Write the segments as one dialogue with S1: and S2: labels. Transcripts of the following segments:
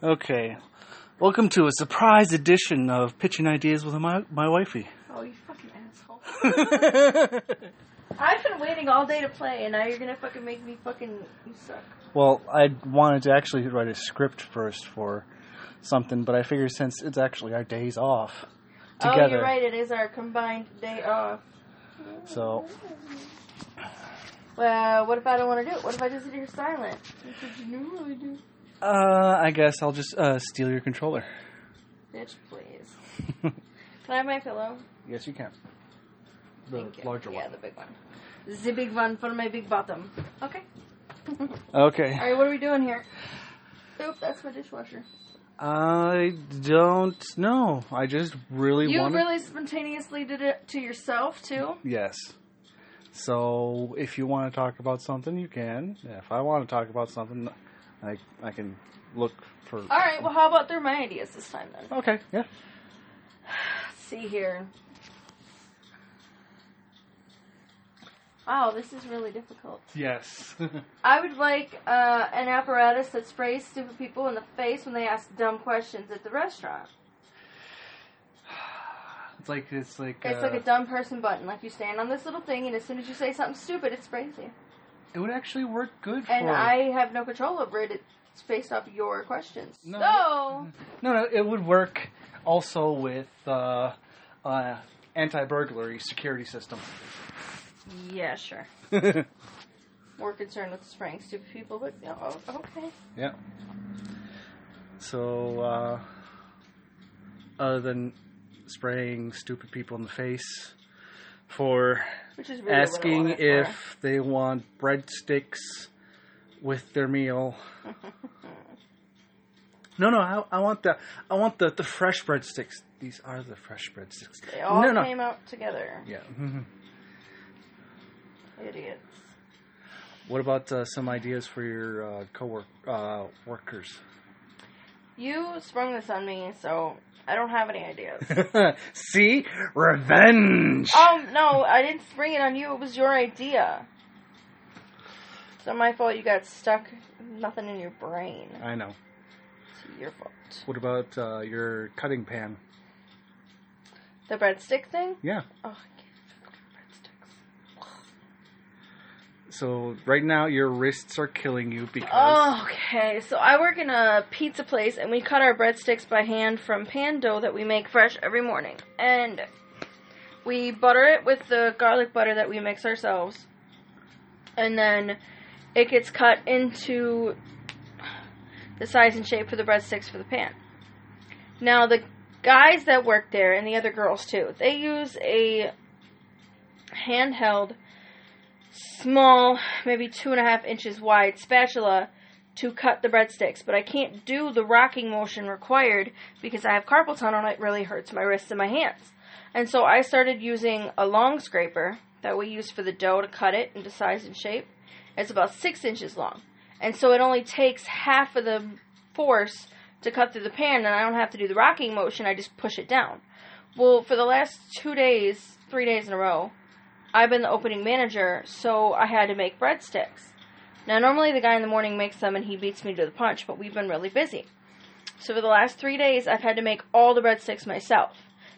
S1: Okay. Welcome to a surprise edition of Pitching Ideas with my, my wifey.
S2: Oh, you fucking asshole. I've been waiting all day to play, and now you're gonna fucking make me fucking. You suck.
S1: well, I wanted to actually write a script first for something, but I figured since it's actually our days off
S2: oh,
S1: together.
S2: Oh, together, you're right. It is our combined day off.
S1: so
S2: Well, what if I don't want to do it? What if I just sit here silent? That's what you normally do.
S1: Uh, I guess I'll just uh, steal your controller.
S2: Bitch, please. Can I have my pillow?
S1: Yes, you can. The
S2: Thank you.
S1: larger one.
S2: yeah,
S1: one.
S2: the big one. The big one for my big bottom. Okay.
S1: Okay.
S2: All right, what are we doing here? Oop, that's my dishwasher.
S1: I don't know. I just really want
S2: You
S1: want.
S2: really spontaneously did it to yourself too.
S1: Yes. So if you want to talk about something, you can. If I want to talk about something, I I can look for.
S2: All right. Well, how about they're my ideas this time then?
S1: Okay. Yeah.
S2: Let's see here. Wow, this is really difficult.
S1: Yes.
S2: I would like uh, an apparatus that sprays stupid people in the face when they ask dumb questions at the restaurant.
S1: it's like it's like.
S2: It's
S1: uh,
S2: like a dumb person button. Like you stand on this little thing, and as soon as you say something stupid, it sprays you.
S1: It would actually work good for.
S2: And I have no control over it. It's based off your questions.
S1: No.
S2: So,
S1: No, no, it would work also with uh, uh, anti-burglary security system.
S2: yeah, sure. More concerned with spraying stupid people, but no, oh, okay.
S1: Yeah. So, uh, other than spraying stupid people in the face for
S2: really
S1: asking
S2: for.
S1: if they want breadsticks with their meal. No, no, I, I want the I want the, the fresh breadsticks. These are the fresh breadsticks.
S2: They all
S1: no, no.
S2: came out together.
S1: Yeah. mhm.
S2: Idiots.
S1: What about uh, some ideas for your uh, co uh, workers?
S2: You sprung this on me, so I don't have any ideas.
S1: See, revenge.
S2: oh no, I didn't spring it on you. It was your idea. It's not my fault. You got stuck. Nothing in your brain.
S1: I know.
S2: It's your fault.
S1: What about uh, your cutting pan?
S2: The breadstick thing.
S1: Yeah.
S2: Oh, I can't breadsticks.
S1: So right now your wrists are killing you because
S2: Oh, Okay, so I work in a pizza place and we cut our breadsticks by hand from pan dough that we make fresh every morning. And we butter it with the garlic butter that we mix ourselves. And then it gets cut into the size and shape for the breadsticks for the pan. Now, the guys that work there and the other girls too, they use a handheld small, maybe two and a half inches wide spatula to cut the breadsticks, but I can't do the rocking motion required because I have carpal tunnel and it really hurts my wrists and my hands. And so I started using a long scraper that we use for the dough to cut it into size and shape. It's about six inches long. And so it only takes half of the force to cut through the pan, and I don't have to do the rocking motion, I just push it down. Well, for the last two days, three days in a row, I've been the opening manager, so I had to make breadsticks. Now, normally the guy in the morning makes them and he beats me to the punch, but we've been really busy. So for the last three days, I've had to make all the breadsticks myself.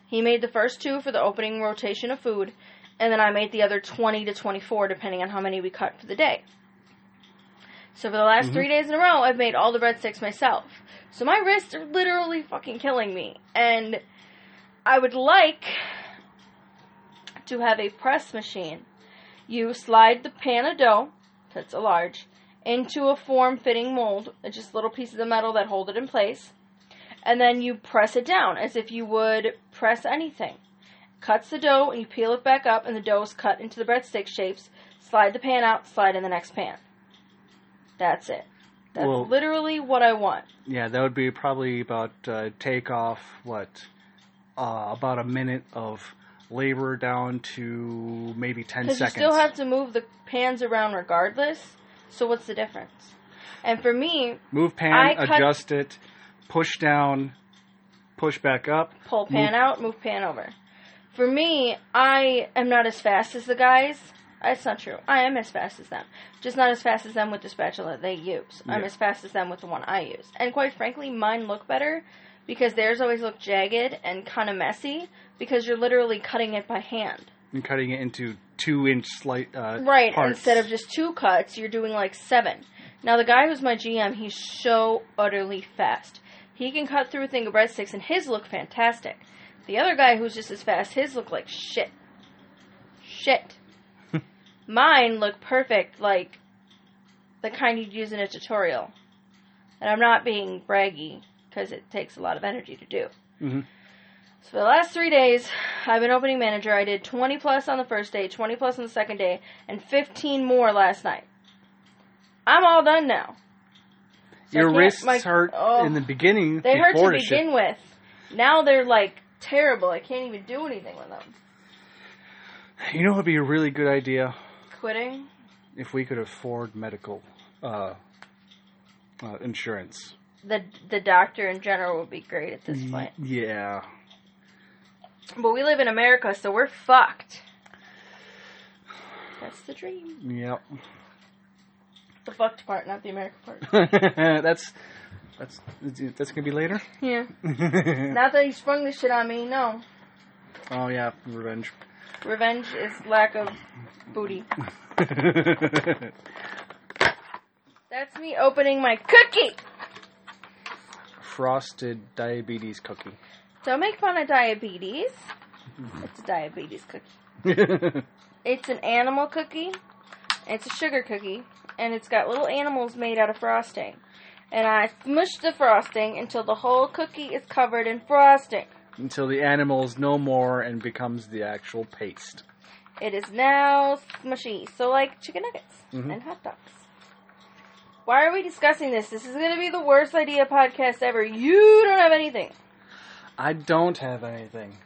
S2: He made the first two for the opening rotation of food, and then I made the other 20 to 24, depending on how many we cut for the day. So for the last mm-hmm. three days in a row, I've made all the breadsticks myself. So my wrists are literally fucking killing me. And I would like to have a press machine. You slide the pan of dough, that's a large, into a form fitting mold, just little pieces of metal that hold it in place. And then you press it down as if you would press anything. Cuts the dough and you peel it back up, and the dough is cut into the breadstick shapes. Slide the pan out, slide in the next pan. That's it. That's
S1: Well-
S2: literally what I want.
S1: yeah, that would be probably about uh, take off what uh, about a minute of labor down to maybe ten
S2: Because you still have to move the pans around regardless. So what's the difference? And for me,
S1: Move pan,
S2: I cut-
S1: adjust it, push down, push back up.
S2: pull pan
S1: Move-
S2: out, move pan over. For me, I am not as fast as the guys, That's not true. I am as fast as them. Just not as fast as them with the spatula they use. I'm as fast as them with the one I use. And quite frankly, mine look better because theirs always look jagged and kind of messy because you're literally cutting it by hand.
S1: And cutting it into two inch slight uh,
S2: Right,
S1: parts.
S2: instead of just two cuts, you're doing like seven. Now, the guy who's my GM, he's so utterly fast. He can cut through a thing of breadsticks, and his look fantastic. The other guy who's just as fast, his look like shit. Shit. Mine look perfect, like the kind you'd use in a tutorial. And I'm not being braggy, because it takes a lot of energy to do.
S1: Mhm.
S2: So for the last three days, I've been opening manager. I did 20 plus on the first day, 20 plus on the second day, and 15 more last night. I'm all done now. So
S1: Your wrists
S2: my-
S1: hurt
S2: oh,
S1: in the beginning.
S2: They hurt to
S1: before the shit.
S2: begin with. Now they're like terrible. I can't even do anything with them.
S1: You know what would be a really good idea
S2: Quitting?
S1: if we could afford medical uh, uh, insurance.
S2: The the doctor in general would be great at this point.
S1: Yeah.
S2: But we live in America, so we're fucked. That's the dream.
S1: Yep.
S2: The fucked part, not the America part.
S1: that's that's that's gonna be later.
S2: Yeah. Not that he sprung this shit on me, no.
S1: oh yeah, revenge.
S2: Revenge is lack of booty. That's me opening my cookie!
S1: Frosted diabetes cookie.
S2: Don't make fun of diabetes. It's a diabetes cookie. It's an animal cookie. It's a sugar cookie. And it's got little animals made out of frosting. And I smushed the frosting until the whole cookie is covered in frosting.
S1: Until the animal is no more and becomes the actual paste.
S2: It is now smushy. So, like chicken nuggets
S1: Mhm.
S2: and hot dogs. Why are we discussing this? This is going to be the worst idea podcast ever. You don't have anything.
S1: I don't have anything.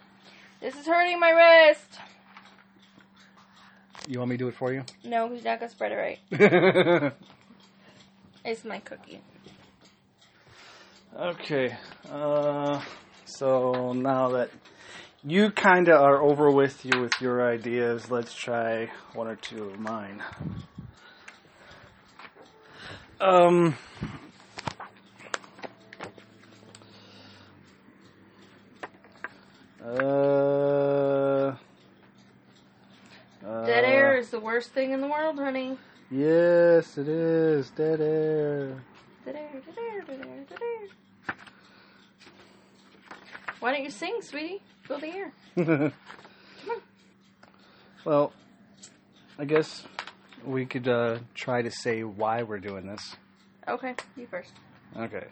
S2: This is hurting my wrist.
S1: You want me to do it for you?
S2: No, he's not going to spread it right. It's my cookie.
S1: okay. Uh, so now that you kind of are over with you with your ideas, let's try one or two of mine. Um. Uh, uh,
S2: Dead air is the worst thing in the world, honey.
S1: Yes, it is dead air.
S2: Dead air, dead air, dead air, dead air. Why don't you sing, sweetie? Fill the air.
S1: well, I guess we could uh, try to say why we're doing this.
S2: Okay, you first.
S1: Okay.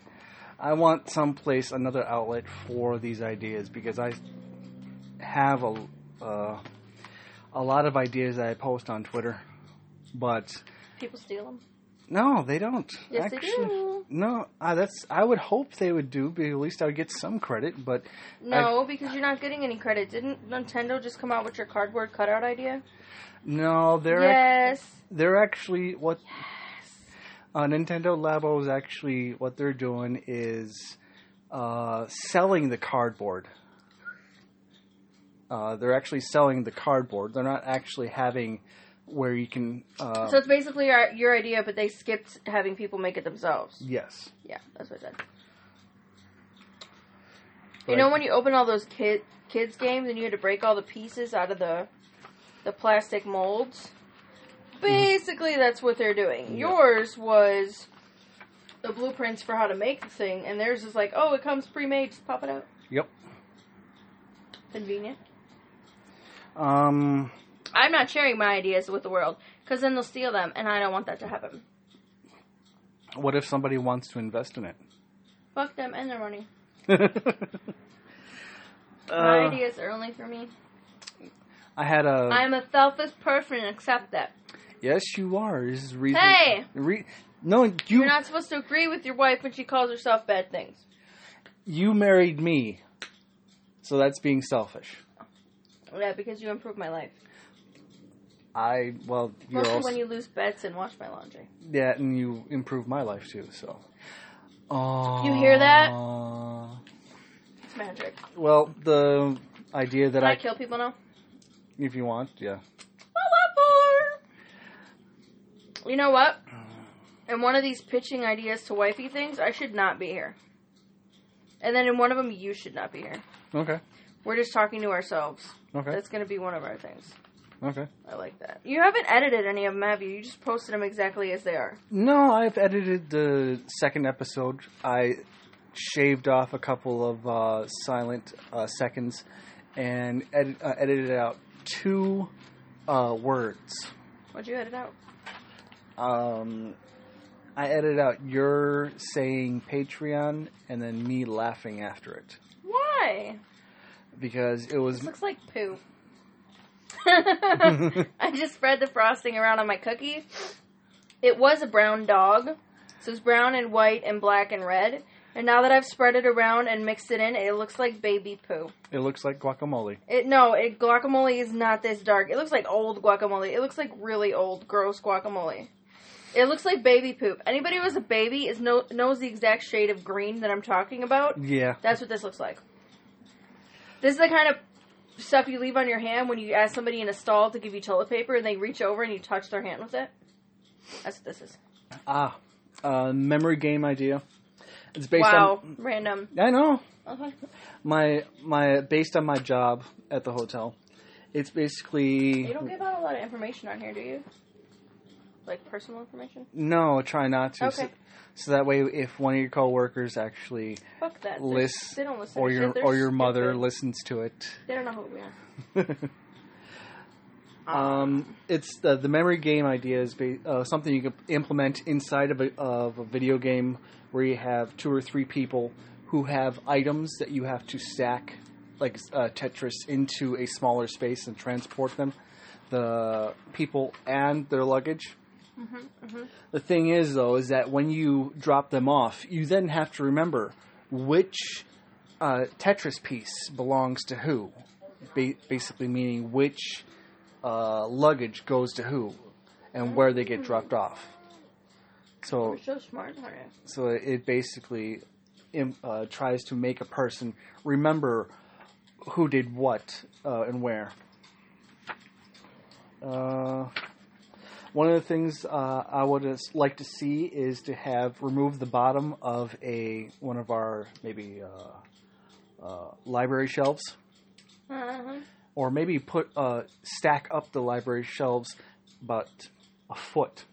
S1: I want someplace, another outlet for these ideas because I have a uh, a lot of ideas that I post on Twitter, but
S2: People steal them.
S1: no, they don't.
S2: Yes, they do.
S1: No, uh, that's. I would hope they would do, but at least I would get some credit. But
S2: No, because you're not getting any credit. Didn't Nintendo just come out with your cardboard cutout idea?
S1: no, they're
S2: yes.
S1: they're actually what uh, Nintendo Labo is actually what they're doing is uh, selling the cardboard. Uh, they're actually selling the cardboard. They're not actually having where you can. Uh,
S2: So it's basically our, your idea, but they skipped having people make it themselves.
S1: yes.
S2: Yeah, that's what I said.
S1: But-
S2: You know when you open all those kid kids games and you had to break all the pieces out of the the plastic molds? Basically, that's what they're doing.
S1: Yeah.
S2: Yours was the blueprints for how to make the thing, and theirs is like, oh, it comes pre-made, just pop it out.
S1: Yep.
S2: Convenient.
S1: Um.
S2: I'm not sharing my ideas with the world because then they'll steal them, and I don't want that to happen.
S1: What if somebody wants to invest in it?
S2: Fuck them and their money.
S1: Uh,
S2: My ideas are only for me.
S1: I had a.
S2: I'm a selfish person accept that.
S1: yes, you are. This is reason.
S2: Hey!
S1: Re- no, you
S2: You're not supposed to agree with your wife when she calls herself bad things.
S1: you married me, so that's being selfish.
S2: Yeah, because you improve my life.
S1: I well, you're
S2: Mostly
S1: also
S2: when you lose bets and wash my laundry.
S1: yeah, and you improve my life too. So. Oh.
S2: You hear that? Uh, it's magic.
S1: Well, the idea that
S2: Can I
S1: I,
S2: kill people now?
S1: if you want, yeah.
S2: Oh, what You know what? In one of these pitching ideas to wifey things, I should not be here. And then in one of them, you should not be here.
S1: Okay.
S2: We're just talking to ourselves.
S1: Okay.
S2: That's going to be one of our things.
S1: Okay.
S2: I like that. You haven't edited any of them, have you? You just posted them exactly as they are.
S1: No, I've edited the second episode. I shaved off a couple of uh, silent uh, seconds and uh, edited out two uh, words.
S2: What'd you edit out?
S1: Um, I edited out your saying Patreon and then me laughing after it
S2: Why?
S1: Because it was
S2: This looks like poo. I just spread the frosting around on my cookie. It was a brown dog. So it's brown and white and black and red. And now that I've spread it around and mixed it in, it looks like baby poo.
S1: it looks like guacamole.
S2: It no, it guacamole is not this dark. It looks like old guacamole. It looks like really old, gross guacamole. It looks like baby poop. Anybody who has a baby is no, knows the exact shade of green that I'm talking about.
S1: Yeah.
S2: That's what this looks like. This is the kind of stuff you leave on your hand when you ask somebody in a stall to give you toilet paper and they reach over and you touch their hand with it. That's what this is.
S1: Ah, uh, memory game idea. It's based
S2: wow,
S1: on.
S2: random.
S1: I know.
S2: Okay.
S1: my my based on my job at the hotel. It's basically
S2: You don't give out a lot of information on here, do you? Like personal information?
S1: no, try not to.
S2: Okay.
S1: So, that way, if one of your coworkers actually
S2: Fuck that.
S1: Lists,
S2: They don't listen
S1: or
S2: to
S1: your
S2: shit. They're
S1: or your mother
S2: stupid.
S1: listens to it,
S2: They don't know who we are.
S1: um, it's the the memory game idea is ba- uh, something you can implement inside of a, of a video game where you have two or three people who have items that you have to stack like uh, Tetris into a smaller space and transport them. The people and their luggage. The thing is, though, is that when you drop them off, you then have to remember which uh, Tetris piece belongs to who. Ba- basically, meaning which uh, luggage goes to who and where they get dropped off. So,
S2: so smart,
S1: so it basically uh, tries to make a person remember who did what uh, and where. Uh, one of the things uh, I would like to see is to have remove the bottom of a one of our maybe uh, uh, library shelves,
S2: Uh-huh.
S1: or maybe put uh, stack up the library shelves about a foot,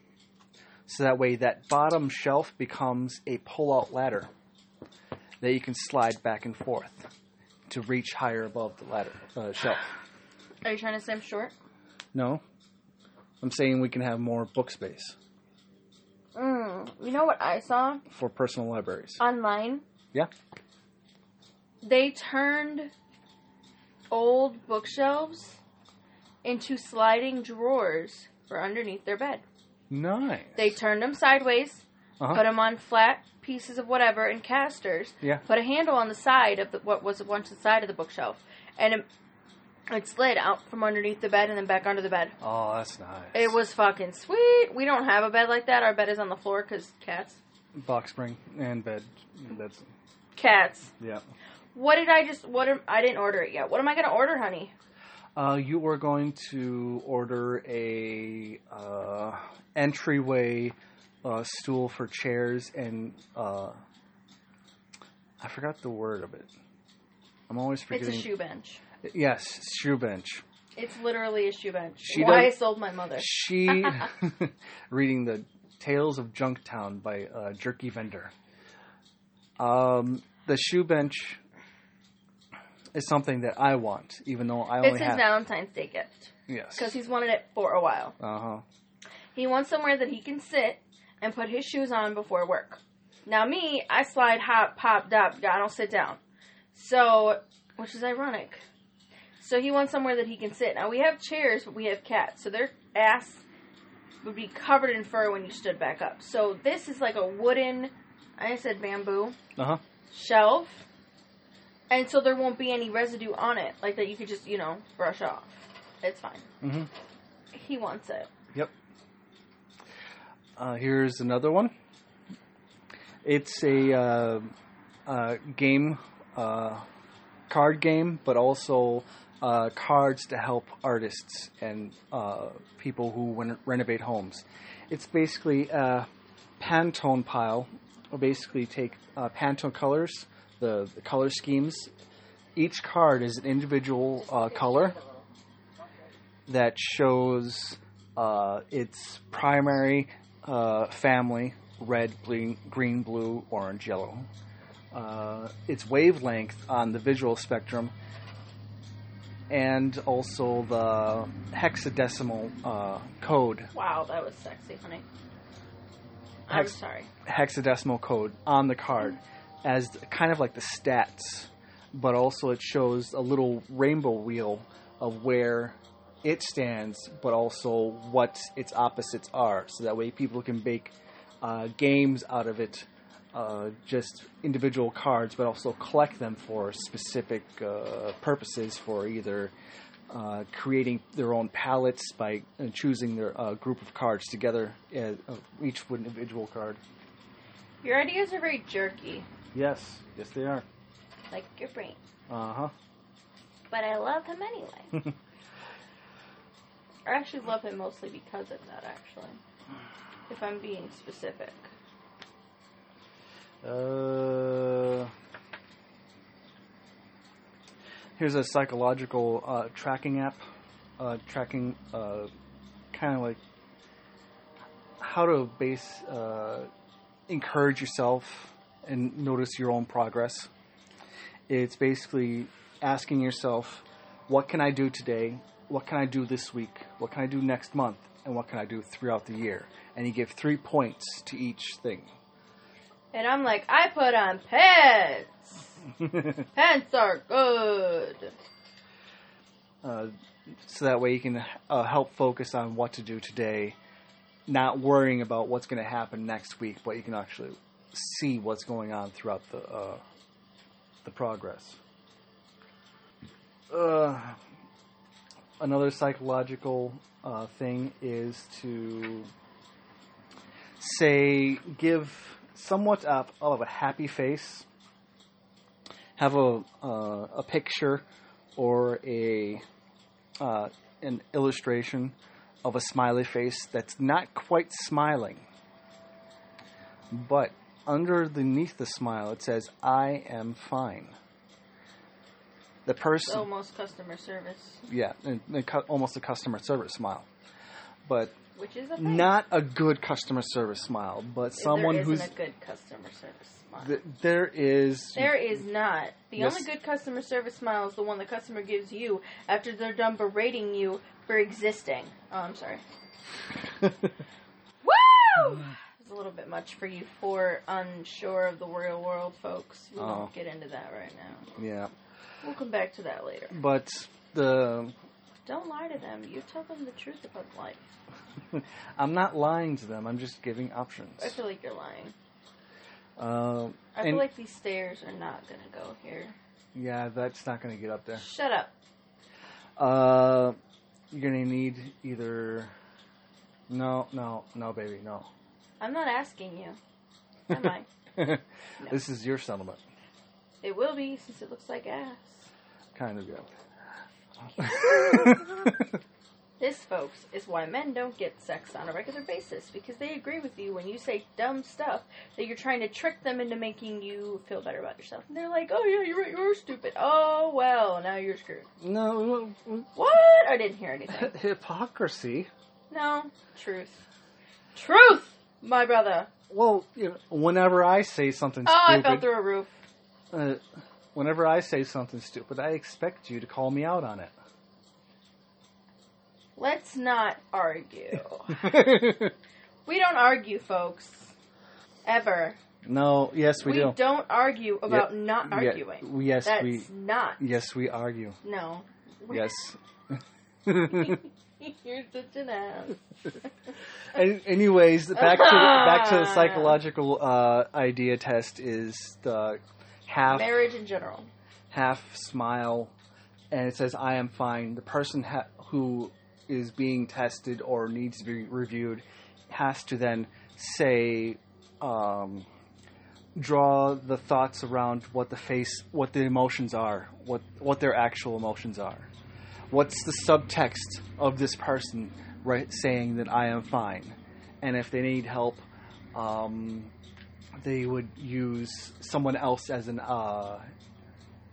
S1: so that way that bottom shelf becomes a pull-out ladder that you can slide back and forth to reach higher above the ladder uh, shelf.
S2: Are you trying to say I'm short?
S1: No, I'm saying we can have more book space
S2: Mm. You know what I saw
S1: for personal libraries.
S2: online?
S1: Yeah.
S2: They turned old bookshelves into sliding drawers for underneath their bed.
S1: Nice.
S2: They turned them sideways,
S1: Uh-huh.
S2: put them on flat pieces of whatever and casters.
S1: Yeah.
S2: Put a handle on the side of the, what was once the side of the bookshelf, and it, slid out from underneath the bed and then back under the bed.
S1: Oh, that's nice.
S2: It was fucking sweet. We don't have a bed like that. Our bed is on the floor because cats.
S1: box spring and bed. That's
S2: Cats.
S1: yeah.
S2: What did I just? What am, I didn't order it yet. What am I gonna order, honey?
S1: Uh, you are going to order a uh, entryway uh, stool for chairs and uh, I forgot the word of it. I'm always forgetting.
S2: It's a shoe bench.
S1: Yes, shoe bench.
S2: It's literally a shoe bench.
S1: She
S2: Why I sold my mother.
S1: She reading the Tales of Junktown by uh, Jerky Vendor. Um, the shoe bench is something that I want, even though I only
S2: It's his
S1: have
S2: Valentine's Day gift
S1: yes.
S2: because he's wanted it for a while.
S1: Uh huh.
S2: He wants somewhere that he can sit and put his shoes on before work. Now me, I slide, hop, pop, dop. I don't sit down. So, which is ironic. So he wants somewhere that he can sit. Now we have chairs, but we have cats, so their ass would be covered in fur when you stood back up. So this is like a wooden, I said bamboo
S1: Uh huh.
S2: shelf, and so there won't be any residue on it, like that you could just you know brush off. It's fine.
S1: Mm-hmm.
S2: He wants it.
S1: Yep. Uh, here's another one. It's a uh, uh, game, uh, card game, but also uh, cards to help artists and uh, people who wen- renovate homes. It's basically a Pantone pile. Or basically, take uh, Pantone colors, the, the color schemes. Each card is an individual uh, color that shows uh, its primary uh, family red, green, green, blue, orange, yellow. Its wavelength on the visual spectrum, and also the hexadecimal uh, code
S2: Wow, that was sexy, honey. I'm
S1: Hex-
S2: sorry.
S1: hexadecimal code on the card as kind of like the stats, but also it shows a little rainbow wheel of where it stands, but also what its opposites are. So that way people can make uh, games out of it, uh, just individual cards, but also collect them for specific uh, purposes for either. Uh, creating their own palettes by uh, choosing their uh, group of cards together, each with individual card.
S2: Your ideas are very jerky,
S1: Yes, yes, they are.
S2: like your brain.
S1: Uh huh.
S2: But I love him anyway. I actually love him mostly because of that, actually. If I'm being specific.
S1: Uh, here's a psychological uh, tracking app, uh, tracking uh, kind of like how to base uh, encourage yourself and notice your own progress. It's basically asking yourself, what can I do today? What can I do this week? What can I do next month? And what can I do throughout the year? And you give three points to each thing.
S2: And I'm like, I put on pants. Pants are good.
S1: uh, so that way you can uh, help focus on what to do today, not worrying about what's going to happen next week, but you can actually see what's going on throughout the uh, the progress. Uh, another psychological uh, thing is to say give somewhat of, of a happy face have a uh, a picture or a uh, an illustration of a smiley face that's not quite smiling, but underneath the smile it says "I am fine." The person,
S2: Almost customer service,
S1: yeah, and, and cu- almost a customer service smile, but
S2: which is a thing.
S1: not a good customer service smile, but someone
S2: there isn't
S1: who's
S2: a good customer service smile.
S1: th- there is
S2: There is not. The
S1: Yes.
S2: only good customer service smile is the one the customer gives you after they're done berating you for existing. Oh, I'm sorry. Woo! It's a little bit much for you for unsure of the real world folks. We
S1: Oh.
S2: won't get into that right now.
S1: yeah,
S2: We'll come back to that later.
S1: but the
S2: Don't lie to them. You tell them the truth about life.
S1: I'm not lying to them. I'm just giving options.
S2: I feel like you're lying.
S1: Uh,
S2: I feel like these stairs are not gonna go here.
S1: yeah, that's not going to get up there.
S2: Shut up.
S1: Uh, you're going to need either. No, no, no, baby, no.
S2: I'm not asking you. Am I?
S1: This is your settlement,
S2: It will be since it looks like ass.
S1: kind of. Yeah.
S2: This, folks, is why men don't get sex on a regular basis because they agree with you when you say dumb stuff that you're trying to trick them into making you feel better about yourself. And they're like, "Oh yeah, you're right, you're stupid." Oh well, now you're screwed.
S1: no,
S2: What? I didn't hear anything.
S1: hypocrisy.
S2: No, truth, truth, my brother.
S1: Well, you know, whenever I say something
S2: Oh, I
S1: stupid,
S2: fell through a roof.
S1: uh, whenever I say something stupid, I expect you to call me out on
S2: Let's not argue. we don't argue, folks. Ever.
S1: no, yes, we, do.
S2: We,
S1: do.
S2: not argue about not
S1: Yeah,
S2: arguing.
S1: we- yes,
S2: That's
S1: we.
S2: not.
S1: Yes, we argue.
S2: No.
S1: Yes.
S2: You're such an ass.
S1: An- Anyways, back to back to the psychological uh, idea test is the half
S2: Marriage in general.
S1: half smile, and it says "I am fine." The person ha- who is being tested or needs to be reviewed has to then say, um, draw the thoughts around what the face, what the emotions are, what what their actual emotions are. What's the subtext of this person right saying that I am fine? and if they need help, um, they would use someone else as an uh,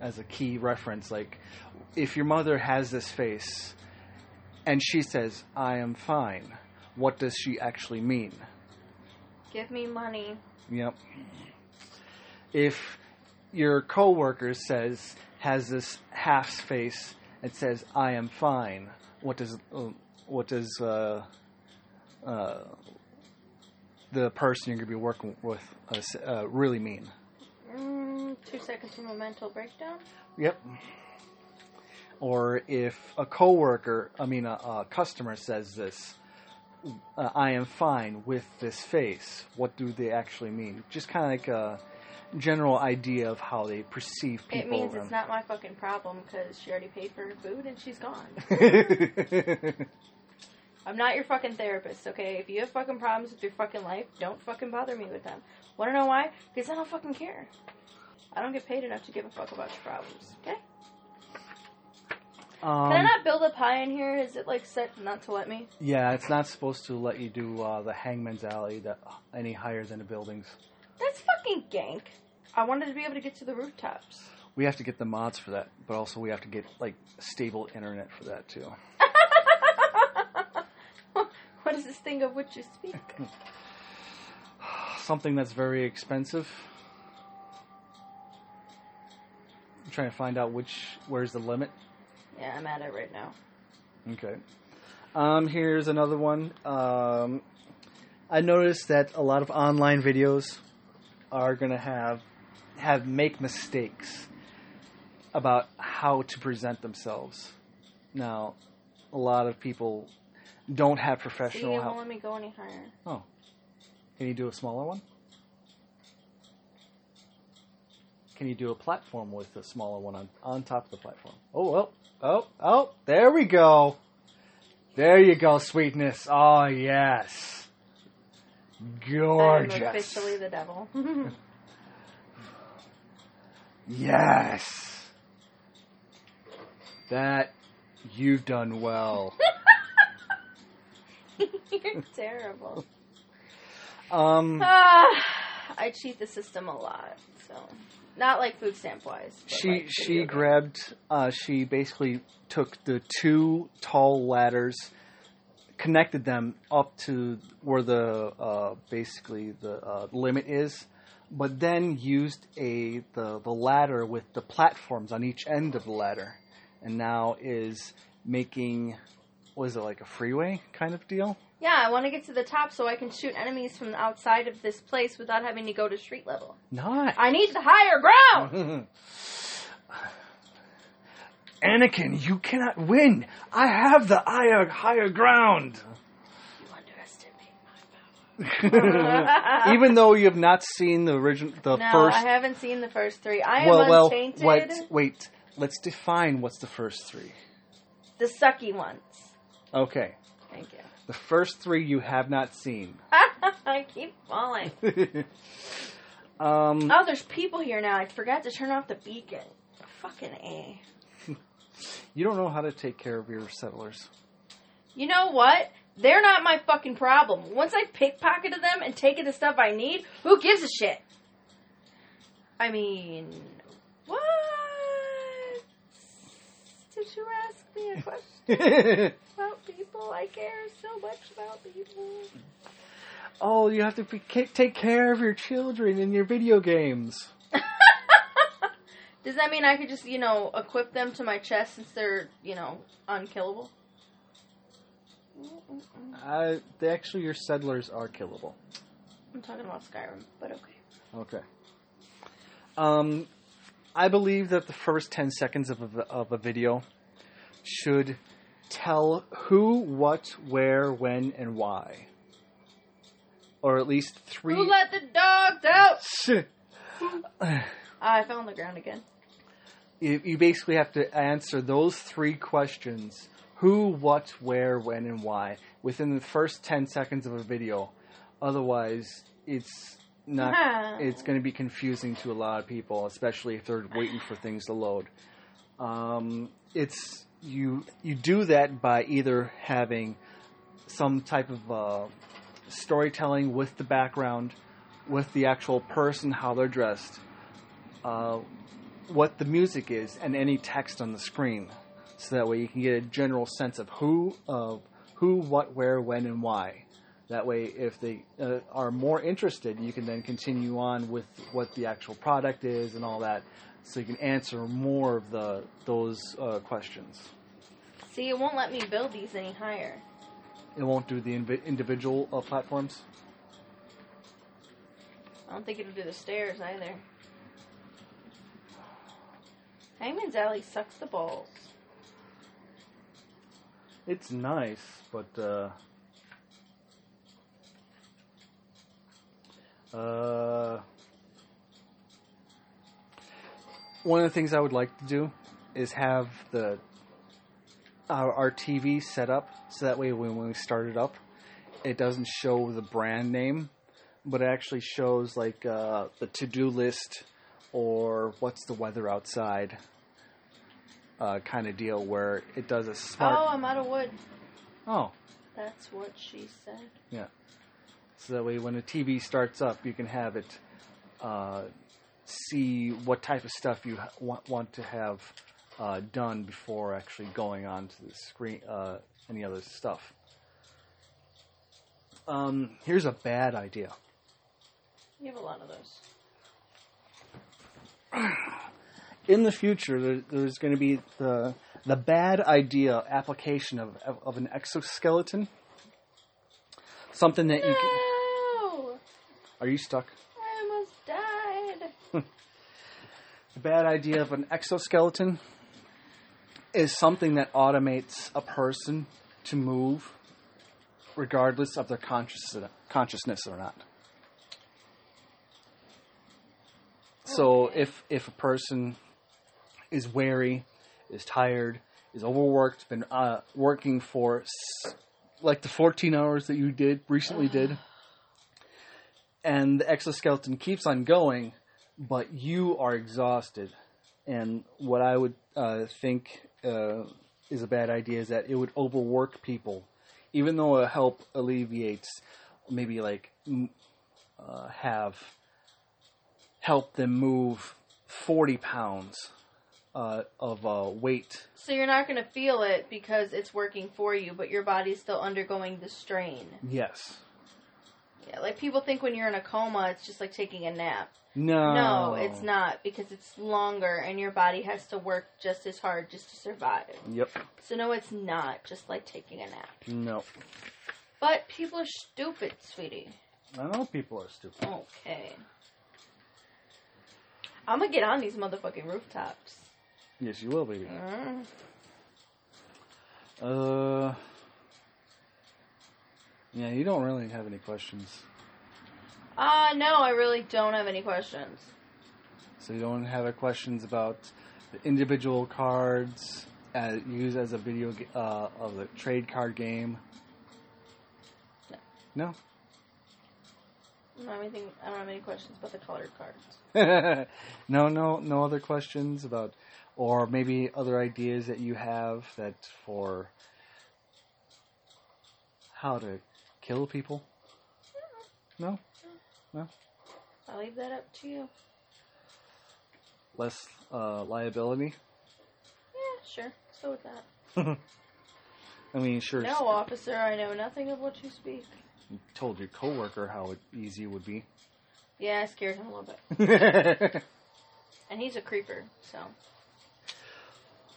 S1: as a key reference. Like, if your mother has this face, and she says, "I am fine," what does she actually mean?
S2: Give me money.
S1: Yep. If your coworker says has this half face and says I am fine, what does uh, what does uh, uh, the person you're going to be working with uh, uh, really mean?
S2: Mm, two seconds from a mental breakdown.
S1: Yep. Or if a coworker, I mean a, a customer says this, uh, I am fine with this face. What do they actually mean? Just kind of like a general idea of how they perceive people.
S2: It means
S1: around.
S2: it's not my fucking problem because she already paid for her food and she's gone. I'm not your fucking therapist, okay? If you have fucking problems with your fucking life, don't fucking bother me with them. Wanna know why? Because I don't fucking care. I don't get paid enough to give a fuck about your problems, okay?
S1: Um,
S2: Can I not build up high in here? Is it like set not to let me?
S1: yeah, it's not supposed to let you do uh, the hangman's alley that any higher than the buildings.
S2: That's fucking gank. I wanted to be able to get to the rooftops.
S1: We have to get the mods for that, but also we have to get like stable internet for that too.
S2: what is this thing of which you speak?
S1: Something that's very expensive. I'm trying to find out which where's the limit.
S2: Yeah, I'm at it right now.
S1: Okay. Um, here's another one. Um, I noticed that a lot of online videos are gonna have have make mistakes about how to present themselves. Now, a lot of people don't have
S2: See,
S1: professional
S2: it won't let me go any higher.
S1: Oh, can you do a smaller one? Can you do a platform with a smaller one on, on top of the platform? Oh, oh, oh, oh, there we go. There you go, sweetness. Oh, yes. Gorgeous.
S2: I'm officially the devil.
S1: Yes. That you've done well.
S2: You're terrible.
S1: Um,
S2: Ah, I cheat the system a lot, so not like food stamp wise.
S1: she
S2: like,
S1: she grabbed uh, she basically took the two tall ladders connected them up to where the uh, basically the uh, limit is but then used a the, the ladder with the platforms on each end of the ladder and now is making was it like a freeway kind of deal
S2: Yeah, I want to get to the top so I can shoot enemies from the outside of this place without having to go to street level.
S1: nice
S2: I need the higher ground.
S1: Anakin, you cannot win. I have the higher higher ground.
S2: You underestimate my power.
S1: Even though you have not seen the original, the
S2: no,
S1: first.
S2: I haven't seen the first three. I
S1: well,
S2: am
S1: well,
S2: untainted.
S1: wait, wait. Let's define what's the first three.
S2: The sucky ones.
S1: Okay,
S2: Thank you.
S1: the first three you have not seen.
S2: I keep falling.
S1: um,
S2: Oh, there's people here now. I forgot to turn off the beacon. Fucking A.
S1: you don't know how to take care of your settlers.
S2: You know what? They're not my fucking problem. Once I pickpocketed them and taken the stuff I need, who gives a shit? I mean, what? Did you ask me a question about people? I care so much about people.
S1: oh, you have to be, take care of your children in your video games.
S2: Does that mean I could just, you know, equip them to my chest since they're, you know, unkillable?
S1: Uh, they, actually, your settlers are killable.
S2: I'm talking about Skyrim, but okay.
S1: Okay. Um, I believe that the first 10 seconds of a, of a video should tell who, what, where, when, and why. Or at least three.
S2: Who let the dogs out? Ah, I fell on the ground again.
S1: you, you basically have to answer those three questions who, what, where, when, and why within the first 10 seconds of a video. Otherwise, it's not. it's going to be confusing to a lot of people, especially if they're waiting for things to load. Um, it's you. You do that by either having some type of uh, storytelling with the background, with the actual person, how they're dressed, uh, what the music is, and any text on the screen. So that way you can get a general sense of who, uh, who, what, where, when, and why. That way, if they uh, are more interested, you can then continue on with what the actual product is and all that, so you can answer more of the those uh, questions.
S2: See, it won't let me build these any higher.
S1: It won't do the invi- individual uh, platforms.
S2: I don't think it'll do the stairs either. Hangman's Alley sucks the balls.
S1: It's nice, but uh, uh, one of the things I would like to do is have the our, our TV set up so that way when, when we start it up, it doesn't show the brand name, but it actually shows like uh, the to do list or what's the weather outside uh, kind of deal where it does a smart.
S2: Oh, I'm out of wood.
S1: Oh,
S2: That's what she said. Yeah.
S1: So that way when the TV starts up, you can have it uh, see what type of stuff you ha- want, want to have uh, done before actually going on to the screen, uh, any other stuff. Um, here's a bad idea.
S2: You have a lot of those.
S1: in the future, there, there's going to be the the bad idea application of, of of an exoskeleton. Something that you can,
S2: No!
S1: are you stuck?
S2: I almost died.
S1: The bad idea of an exoskeleton is something that automates a person to move, regardless of their conscious consciousness or not. So if if a person is weary, is tired, is overworked, been uh, working for s- like the 14 hours that you did recently did, and the exoskeleton keeps on going, but you are exhausted. And what I would uh, think uh, is a bad idea is that it would overwork people, even though it help alleviates maybe like uh, have help them move 40 pounds uh, of uh, weight.
S2: So you're not going to feel it because it's working for you, but your body's still undergoing the strain.
S1: Yes.
S2: Yeah, like people think when you're in a coma, it's just like taking a nap.
S1: No.
S2: No, it's not because it's longer and your body has to work just as hard just to survive.
S1: Yep.
S2: So no, it's not just like taking a nap.
S1: No.
S2: But people are stupid, sweetie.
S1: I know people are stupid.
S2: Okay. I'm gonna get on these motherfucking rooftops.
S1: Yes, you will baby.
S2: Mm.
S1: Uh. Yeah, you don't really have any questions.
S2: Uh, no, I really don't have any questions.
S1: So you don't have any questions about the individual cards as, used as a video uh, of the trade card game. No.
S2: I don't have anything. I don't have any questions about the colored cards.
S1: no, no, no other questions about, or maybe other ideas that you have that for how to kill people. No,
S2: I'll leave that up to you.
S1: less uh, liability.
S2: Yeah, sure. So with that.
S1: I mean, sure.
S2: No, officer, I know nothing of what you speak.
S1: you told your coworker how easy it would be.
S2: Yeah, I scared him a little bit. And he's a creeper, so.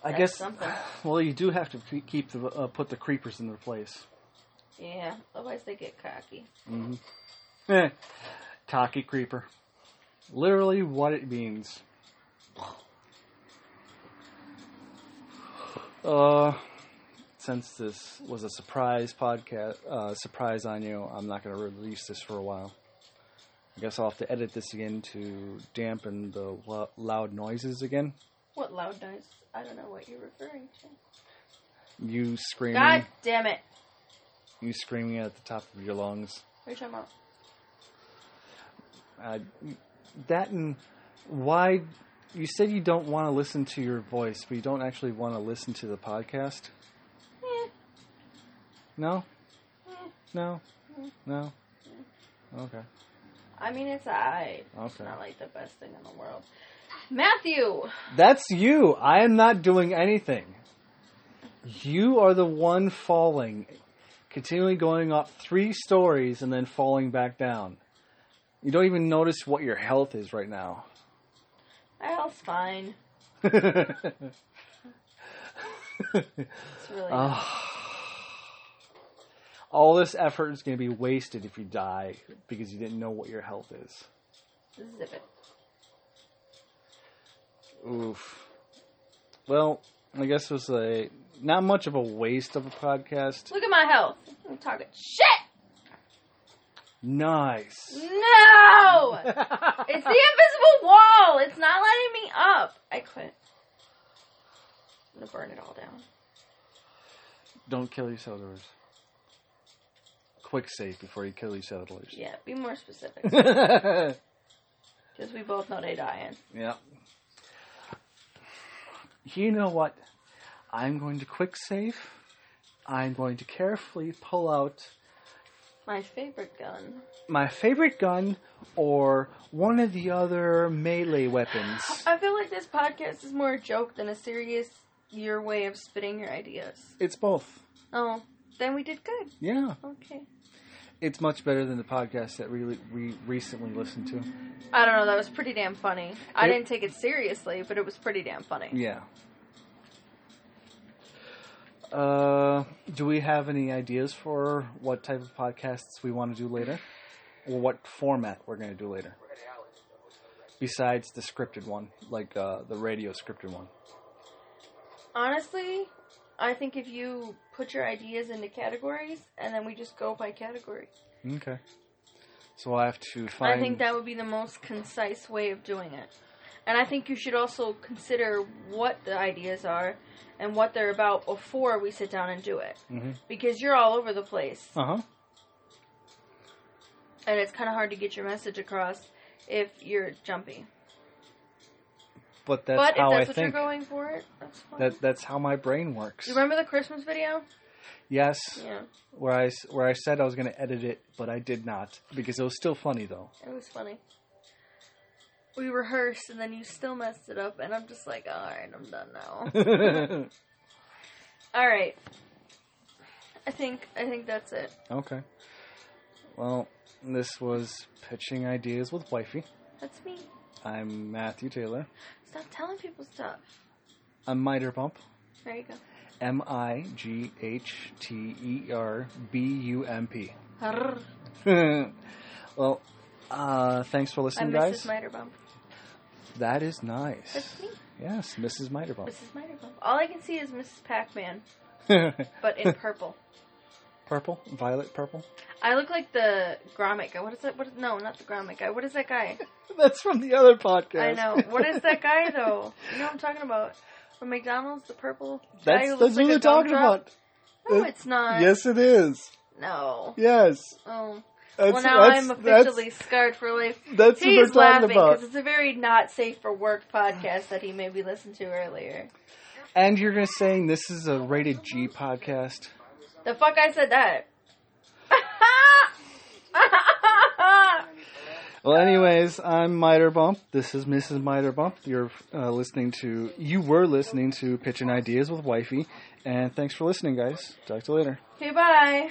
S1: I
S2: guess. Something.
S1: Well, you do have to keep the uh, put the creepers in their place.
S2: Yeah, otherwise they get cocky.
S1: hmm Cocky creeper. Literally what it means. Uh, since this was a surprise podcast, uh, surprise on you, I'm not going to release this for a while. I guess I'll have to edit this again to dampen the lo- loud noises again.
S2: What loud noise? I don't know what you're referring to.
S1: You screaming,
S2: God damn it.
S1: you screaming at the top of your lungs.
S2: What are you talking about?
S1: Uh, that and why you said you don't want to listen to your voice, but you don't actually want to listen to the podcast.
S2: Eh,
S1: No,
S2: eh.
S1: no, no. Okay.
S2: I mean, it's alright. It's
S1: Okay.
S2: not like the best thing in the world. Matthew!
S1: That's you. I am not doing anything. You are the one falling, continually going up three stories and then falling back down. You don't even notice what your health is right now.
S2: My health's fine. It's really.
S1: Ah. all this effort is going to be wasted if you die because you didn't know what your health is.
S2: Zip it.
S1: Oof. Well, I guess it was a not much of a waste of a podcast.
S2: Look at my health. I'm talking shit!
S1: Nice.
S2: No! It's the invisible wall! It's not letting me up. I quit. I'm gonna burn it all down.
S1: Don't kill your settlers. Quick save before you kill your settlers.
S2: Yeah, be more specific. Because we both know they dying. Yeah.
S1: You know what? I'm going to quick save. I'm going to carefully pull out
S2: My favorite gun.
S1: my favorite gun or one of the other melee weapons.
S2: I feel like this podcast is more a joke than a serious your way of spitting your ideas.
S1: It's both.
S2: Oh, then we did good.
S1: Yeah.
S2: Okay.
S1: It's much better than the podcast that we, we recently listened to.
S2: I don't know, that was pretty damn funny. I
S1: Yep.
S2: didn't take it seriously, but it was pretty damn funny.
S1: Yeah. Uh, do we have any ideas for what type of podcasts we want to do later? Or what format we're going to do later? Besides the scripted one, like uh, the radio scripted one.
S2: Honestly, I think if you put your ideas into categories and then we just go by category.
S1: Okay. So I have to find.
S2: I think that would be the most concise way of doing it. And I think you should also consider what the ideas are and what they're about before we sit down and do it.
S1: Mhm.
S2: Because you're all over the place.
S1: Uh huh.
S2: And it's kind of hard to get your message across if you're jumpy.
S1: But that's
S2: but if
S1: how
S2: that's
S1: I
S2: what
S1: think.
S2: you're going for, it, that's fine.
S1: That that's how my brain works.
S2: you remember the Christmas video?
S1: Yes,
S2: Yeah,
S1: where I where I said I was going to edit it, but I did not because it was still funny though.
S2: it was funny. We rehearsed and then you still messed it up, and I'm just like, alright, I'm done now. alright. I think I think that's it.
S1: okay. Well, this was pitching ideas with wifey.
S2: That's me.
S1: I'm Matthew Taylor.
S2: Stop telling people stuff.
S1: I'm Mighter Bump.
S2: There you go.
S1: M I G H T E R B U M P. Well, uh, thanks for
S2: I'm
S1: listening,
S2: Mrs.
S1: guys.
S2: Mighterbump.
S1: That is nice.
S2: That's me.
S1: Yes, Mrs. Mighter Bump.
S2: Mrs. Mighterbump. All I can see is Mrs. Pac-Man, but in purple.
S1: purple, violet, purple.
S2: I look like the Gromit guy. What is that? What? Is, no, not the Gromit guy. What is that guy?
S1: That's from the other podcast.
S2: I know. What is that guy though? You know what I'm talking about? From McDonald's, the purple guy
S1: That's
S2: who
S1: that's what
S2: like
S1: they're
S2: a
S1: talking about.
S2: No, it's not.
S1: Yes, it is.
S2: No.
S1: Yes.
S2: Oh.
S1: That's,
S2: well, now I'm officially scarred for life.
S1: That's,
S2: He's
S1: what
S2: laughing
S1: talking about.
S2: because it's a very not safe for work podcast that he maybe listened to earlier.
S1: And you're gonna saying this is a rated G podcast.
S2: The fuck I said that.
S1: Well, anyways, I'm Mighter Bump. This is Mrs. Mighter Bump. You're uh, listening to. You were listening to Pitching Ideas with Wifey, and thanks for listening, guys. Talk to you later.
S2: okay, bye.